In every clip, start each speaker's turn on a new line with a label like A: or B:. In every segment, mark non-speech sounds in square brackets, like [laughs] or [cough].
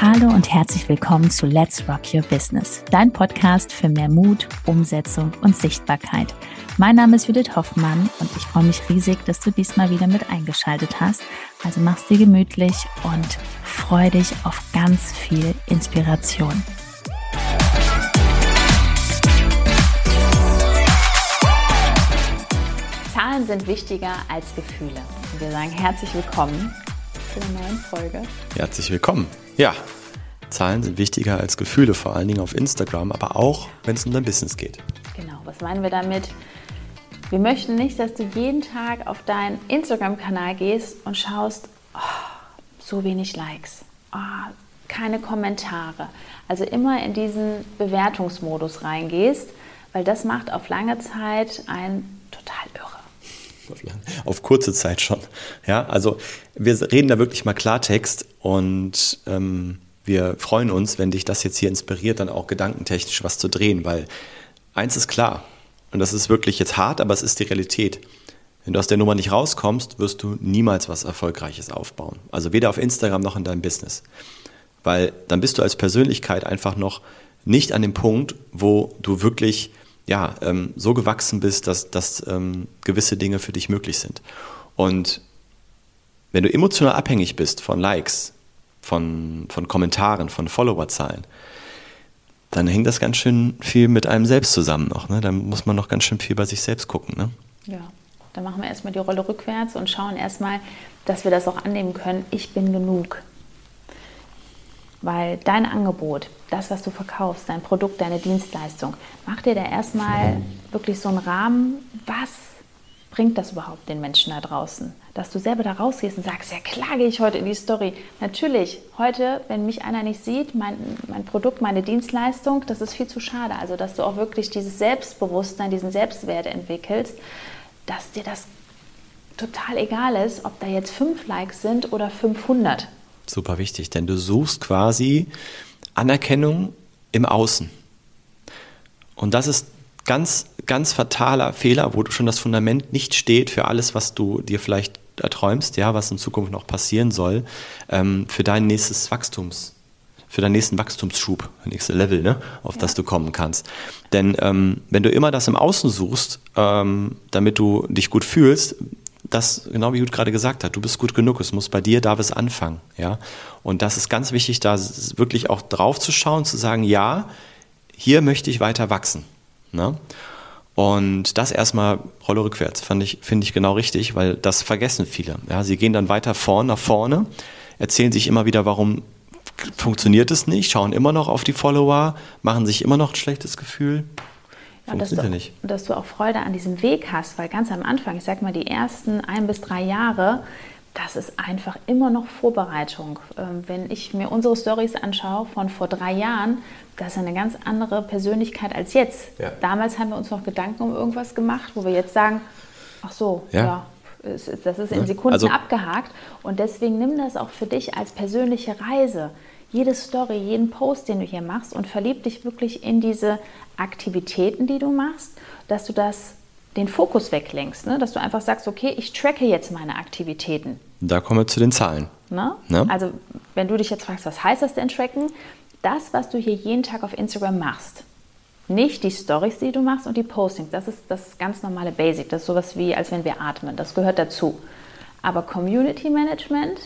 A: Hallo und herzlich willkommen zu Let's Rock Your Business, dein Podcast für mehr Mut, Umsetzung und Sichtbarkeit. Mein Name ist Judith Hoffmann und ich freue mich riesig, dass du diesmal wieder mit eingeschaltet hast. Also mach's dir gemütlich und freu dich auf ganz viel Inspiration. Zahlen sind wichtiger als Gefühle. Und wir sagen herzlich willkommen zu einer neuen Folge.
B: Herzlich willkommen. Ja, Zahlen sind wichtiger als Gefühle, vor allen Dingen auf Instagram, aber auch, wenn es um dein Business geht.
A: Genau, was meinen wir damit? Wir möchten nicht, dass du jeden Tag auf deinen Instagram-Kanal gehst und schaust, oh, so wenig Likes, oh, keine Kommentare. Also immer in diesen Bewertungsmodus reingehst, weil das macht auf lange Zeit einen total irre.
B: Auf kurze Zeit schon. Ja, also wir reden da wirklich mal Klartext und ähm, wir freuen uns, wenn dich das jetzt hier inspiriert, dann auch gedankentechnisch was zu drehen, weil eins ist klar, und das ist wirklich jetzt hart, aber es ist die Realität. Wenn du aus der Nummer nicht rauskommst, wirst du niemals was Erfolgreiches aufbauen. Also weder auf Instagram noch in deinem Business. Weil dann bist du als Persönlichkeit einfach noch nicht an dem Punkt, wo du wirklich ja, ähm, so gewachsen bist, dass, dass ähm, gewisse Dinge für dich möglich sind. Und wenn du emotional abhängig bist von Likes, von, von Kommentaren, von Followerzahlen, dann hängt das ganz schön viel mit einem selbst zusammen noch. Ne? Da muss man noch ganz schön viel bei sich selbst gucken. Ne?
A: Ja, dann machen wir erstmal die Rolle rückwärts und schauen erstmal, dass wir das auch annehmen können. Ich bin genug. Weil dein Angebot, das, was du verkaufst, dein Produkt, deine Dienstleistung, mach dir da erstmal wirklich so einen Rahmen, was bringt das überhaupt den Menschen da draußen? Dass du selber da rausgehst und sagst, ja klar gehe ich heute in die Story. Natürlich, heute, wenn mich einer nicht sieht, mein, mein Produkt, meine Dienstleistung, das ist viel zu schade. Also, dass du auch wirklich dieses Selbstbewusstsein, diesen Selbstwert entwickelst, dass dir das total egal ist, ob da jetzt fünf Likes sind oder 500.
B: Super wichtig, denn du suchst quasi Anerkennung im Außen. Und das ist ganz, ganz fataler Fehler, wo schon das Fundament nicht steht für alles, was du dir vielleicht erträumst, ja, was in Zukunft noch passieren soll, ähm, für dein nächstes Wachstums, für deinen nächsten Wachstumsschub, nächste Level, ne, auf ja. das du kommen kannst. Denn ähm, wenn du immer das im Außen suchst, ähm, damit du dich gut fühlst, das, genau wie Jud gerade gesagt hat, du bist gut genug, es muss bei dir, darf es anfangen, ja. Und das ist ganz wichtig, da wirklich auch drauf zu schauen, zu sagen, ja, hier möchte ich weiter wachsen. Ne? Und das erstmal Rolle rückwärts, ich, finde ich genau richtig, weil das vergessen viele. Ja, sie gehen dann weiter vorn nach vorne, erzählen sich immer wieder, warum funktioniert es nicht, schauen immer noch auf die Follower, machen sich immer noch ein schlechtes Gefühl.
A: Ja, dass, du, nicht. dass du auch Freude an diesem Weg hast, weil ganz am Anfang, ich sag mal die ersten ein bis drei Jahre, das ist einfach immer noch Vorbereitung. Ähm, wenn ich mir unsere Stories anschaue von vor drei Jahren, das ist eine ganz andere Persönlichkeit als jetzt. Ja. Damals haben wir uns noch Gedanken um irgendwas gemacht, wo wir jetzt sagen, ach so, ja, ja das ist in Sekunden also, abgehakt. Und deswegen nimm das auch für dich als persönliche Reise. Jede Story, jeden Post, den du hier machst und verlieb dich wirklich in diese Aktivitäten, die du machst, dass du das den Fokus weglenkst, ne? dass du einfach sagst, okay, ich tracke jetzt meine Aktivitäten.
B: Da kommen wir zu den Zahlen.
A: Ne? Ne? Also wenn du dich jetzt fragst, was heißt das denn tracken? Das, was du hier jeden Tag auf Instagram machst, nicht die Stories, die du machst und die Postings, das ist das ganz normale Basic, das ist sowas wie, als wenn wir atmen, das gehört dazu. Aber Community Management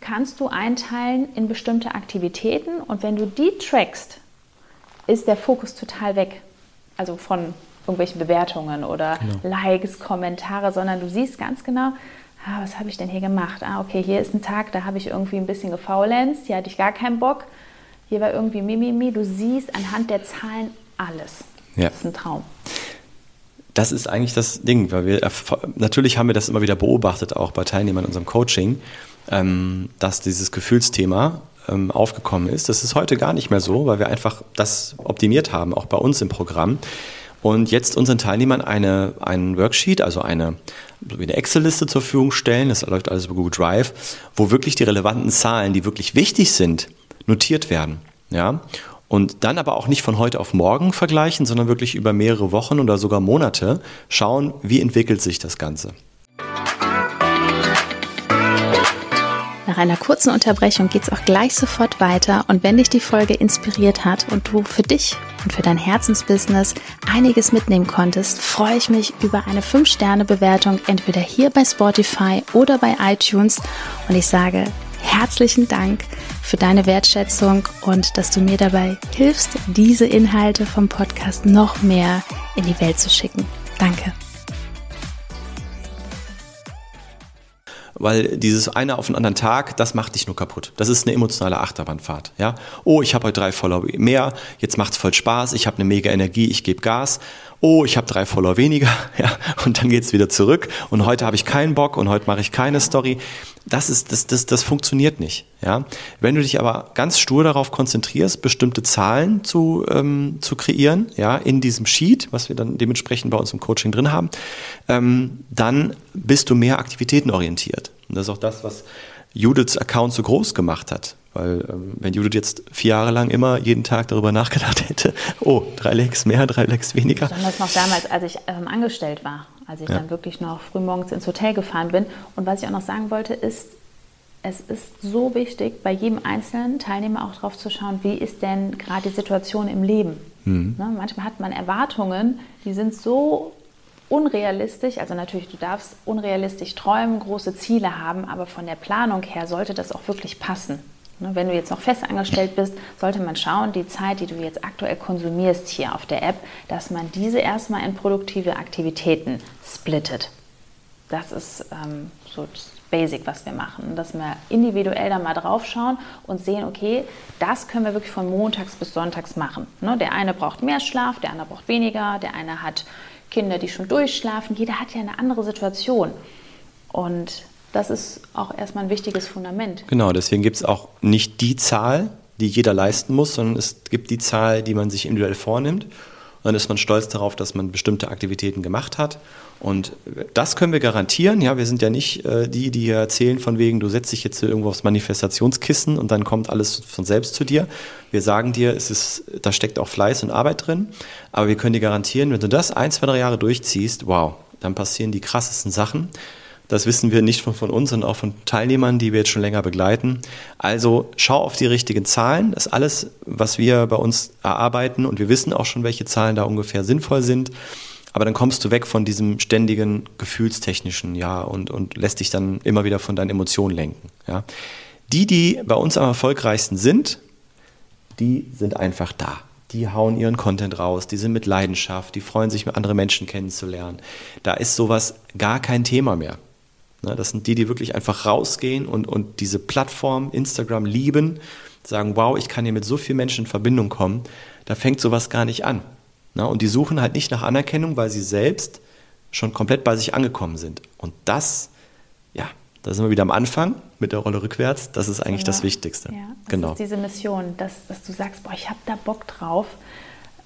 A: kannst du einteilen in bestimmte Aktivitäten und wenn du die trackst, ist der Fokus total weg. Also von irgendwelchen Bewertungen oder genau. Likes, Kommentare, sondern du siehst ganz genau, ah, was habe ich denn hier gemacht? Ah, okay, hier ist ein Tag, da habe ich irgendwie ein bisschen gefaulenzt, hier hatte ich gar keinen Bock, hier war irgendwie Mimimi. Du siehst anhand der Zahlen alles. Ja. Das ist ein Traum.
B: Das ist eigentlich das Ding, weil wir natürlich haben wir das immer wieder beobachtet, auch bei Teilnehmern in unserem Coaching, dass dieses Gefühlsthema ähm, aufgekommen ist. Das ist heute gar nicht mehr so, weil wir einfach das optimiert haben, auch bei uns im Programm und jetzt unseren Teilnehmern eine, einen Worksheet, also eine, eine Excel-Liste zur Verfügung stellen, das läuft alles über Google Drive, wo wirklich die relevanten Zahlen, die wirklich wichtig sind, notiert werden. Ja? Und dann aber auch nicht von heute auf morgen vergleichen, sondern wirklich über mehrere Wochen oder sogar Monate schauen, wie entwickelt sich das Ganze.
A: Nach einer kurzen Unterbrechung geht es auch gleich sofort weiter und wenn dich die Folge inspiriert hat und du für dich und für dein Herzensbusiness einiges mitnehmen konntest, freue ich mich über eine 5-Sterne-Bewertung entweder hier bei Spotify oder bei iTunes und ich sage herzlichen Dank für deine Wertschätzung und dass du mir dabei hilfst, diese Inhalte vom Podcast noch mehr in die Welt zu schicken. Danke.
B: Weil dieses eine auf den anderen Tag, das macht dich nur kaputt. Das ist eine emotionale Achterbahnfahrt. Ja? Oh, ich habe heute drei Follower mehr, jetzt macht's voll Spaß, ich habe eine mega Energie, ich gebe Gas. Oh, ich habe drei Follower weniger, [laughs] ja, und dann geht's wieder zurück. Und heute habe ich keinen Bock und heute mache ich keine Story. Das ist, das, das, das funktioniert nicht. Ja? Wenn du dich aber ganz stur darauf konzentrierst, bestimmte Zahlen zu, ähm, zu kreieren, ja, in diesem Sheet, was wir dann dementsprechend bei uns im Coaching drin haben, ähm, dann bist du mehr aktivitätenorientiert. Und das ist auch das, was Judiths Account so groß gemacht hat. Weil ähm, wenn Judith jetzt vier Jahre lang immer jeden Tag darüber nachgedacht hätte, oh, drei Lecks mehr, drei Lecks weniger.
A: Besonders noch damals, als ich ähm, angestellt war, als ich ja. dann wirklich noch frühmorgens ins Hotel gefahren bin. Und was ich auch noch sagen wollte, ist, es ist so wichtig, bei jedem einzelnen Teilnehmer auch drauf zu schauen, wie ist denn gerade die Situation im Leben. Mhm. Ne, manchmal hat man Erwartungen, die sind so unrealistisch, also natürlich, du darfst unrealistisch träumen, große Ziele haben, aber von der Planung her sollte das auch wirklich passen. Ne, wenn du jetzt noch festangestellt bist, sollte man schauen, die Zeit, die du jetzt aktuell konsumierst hier auf der App, dass man diese erstmal in produktive Aktivitäten splittet. Das ist ähm, so das Basic, was wir machen. Dass wir individuell da mal drauf schauen und sehen, okay, das können wir wirklich von montags bis sonntags machen. Ne, der eine braucht mehr Schlaf, der andere braucht weniger, der eine hat Kinder, die schon durchschlafen. Jeder hat ja eine andere Situation. Und das ist auch erstmal ein wichtiges Fundament.
B: Genau, deswegen gibt es auch nicht die Zahl, die jeder leisten muss, sondern es gibt die Zahl, die man sich individuell vornimmt. Und dann ist man stolz darauf, dass man bestimmte Aktivitäten gemacht hat. Und das können wir garantieren. Ja, wir sind ja nicht äh, die, die erzählen von wegen, du setzt dich jetzt irgendwo aufs Manifestationskissen und dann kommt alles von selbst zu dir. Wir sagen dir, es ist, da steckt auch Fleiß und Arbeit drin. Aber wir können dir garantieren, wenn du das ein, zwei, drei Jahre durchziehst, wow, dann passieren die krassesten Sachen. Das wissen wir nicht von, von uns, sondern auch von Teilnehmern, die wir jetzt schon länger begleiten. Also schau auf die richtigen Zahlen. Das ist alles, was wir bei uns erarbeiten und wir wissen auch schon, welche Zahlen da ungefähr sinnvoll sind. Aber dann kommst du weg von diesem ständigen gefühlstechnischen, ja, und, und lässt dich dann immer wieder von deinen Emotionen lenken. Ja. Die, die bei uns am erfolgreichsten sind, die sind einfach da. Die hauen ihren Content raus, die sind mit Leidenschaft, die freuen sich, andere Menschen kennenzulernen. Da ist sowas gar kein Thema mehr. Ne, das sind die, die wirklich einfach rausgehen und, und diese Plattform Instagram lieben, sagen, wow, ich kann hier mit so vielen Menschen in Verbindung kommen. Da fängt sowas gar nicht an. Ne, und die suchen halt nicht nach Anerkennung, weil sie selbst schon komplett bei sich angekommen sind. Und das, ja, da sind wir wieder am Anfang mit der Rolle rückwärts. Das ist eigentlich genau. das Wichtigste.
A: Ja, das genau. ist diese Mission, dass, dass du sagst, boah, ich habe da Bock drauf.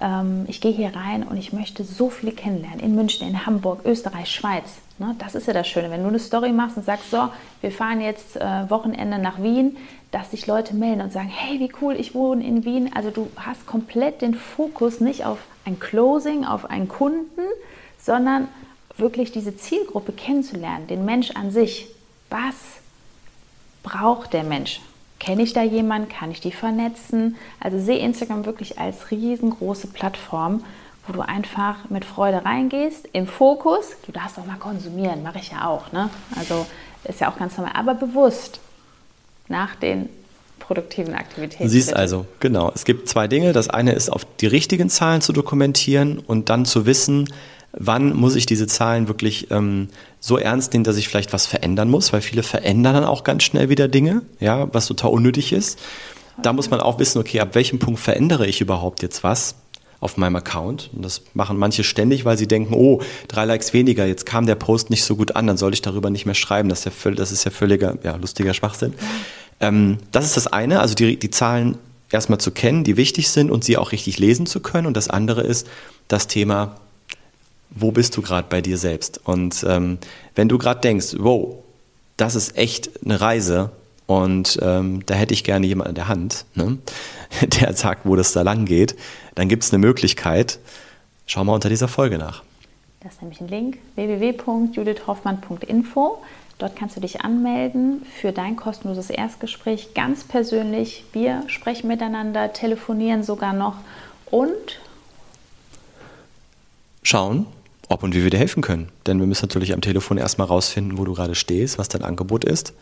A: Ähm, ich gehe hier rein und ich möchte so viele kennenlernen. In München, in Hamburg, Österreich, Schweiz. Ne? Das ist ja das Schöne. Wenn du eine Story machst und sagst, so, wir fahren jetzt äh, Wochenende nach Wien, dass sich Leute melden und sagen, hey, wie cool, ich wohne in Wien. Also du hast komplett den Fokus nicht auf ein Closing, auf einen Kunden, sondern wirklich diese Zielgruppe kennenzulernen, den Mensch an sich. Was braucht der Mensch? Kenne ich da jemanden? Kann ich die vernetzen? Also sehe Instagram wirklich als riesengroße Plattform, wo du einfach mit Freude reingehst, im Fokus. Du darfst auch mal konsumieren, mache ich ja auch. Ne? Also ist ja auch ganz normal, aber bewusst nach den produktiven Aktivitäten. Du
B: siehst bitte. also, genau. Es gibt zwei Dinge. Das eine ist, auf die richtigen Zahlen zu dokumentieren und dann zu wissen, wann muss ich diese Zahlen wirklich ähm, so ernst nehmen, dass ich vielleicht was verändern muss, weil viele verändern dann auch ganz schnell wieder Dinge, ja, was total unnötig ist. Da muss man auch wissen, okay, ab welchem Punkt verändere ich überhaupt jetzt was auf meinem Account? Und das machen manche ständig, weil sie denken, oh, drei Likes weniger, jetzt kam der Post nicht so gut an, dann soll ich darüber nicht mehr schreiben. Das ist ja, völlig, das ist ja völliger, ja, lustiger Schwachsinn. Ähm, das ist das eine, also die, die Zahlen erstmal zu kennen, die wichtig sind und sie auch richtig lesen zu können. Und das andere ist das Thema wo bist du gerade bei dir selbst? Und ähm, wenn du gerade denkst, wow, das ist echt eine Reise, und ähm, da hätte ich gerne jemanden an der Hand, ne, [laughs] der sagt, wo das da lang geht, dann gibt es eine Möglichkeit. Schau mal unter dieser Folge nach.
A: Das ist nämlich ein Link www.judithhoffmann.info. Dort kannst du dich anmelden für dein kostenloses Erstgespräch ganz persönlich. Wir sprechen miteinander, telefonieren sogar noch und
B: schauen, ob und wie wir dir helfen können. Denn wir müssen natürlich am Telefon erstmal rausfinden, wo du gerade stehst, was dein Angebot ist.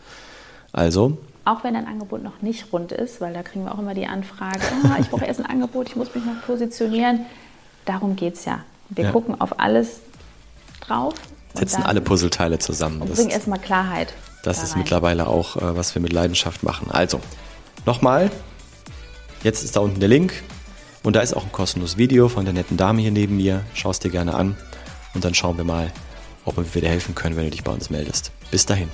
B: Also.
A: Auch wenn dein Angebot noch nicht rund ist, weil da kriegen wir auch immer die Anfrage, oh, ich brauche erst ein Angebot, ich muss mich noch positionieren. Darum geht es ja. Wir ja. gucken auf alles drauf.
B: Setzen alle Puzzleteile zusammen.
A: Und bringen erstmal Klarheit.
B: Das da ist mittlerweile auch, äh, was wir mit Leidenschaft machen. Also, nochmal, jetzt ist da unten der Link und da ist auch ein kostenloses Video von der netten Dame hier neben mir. Schau es dir gerne an und dann schauen wir mal, ob wir dir helfen können, wenn du dich bei uns meldest. Bis dahin.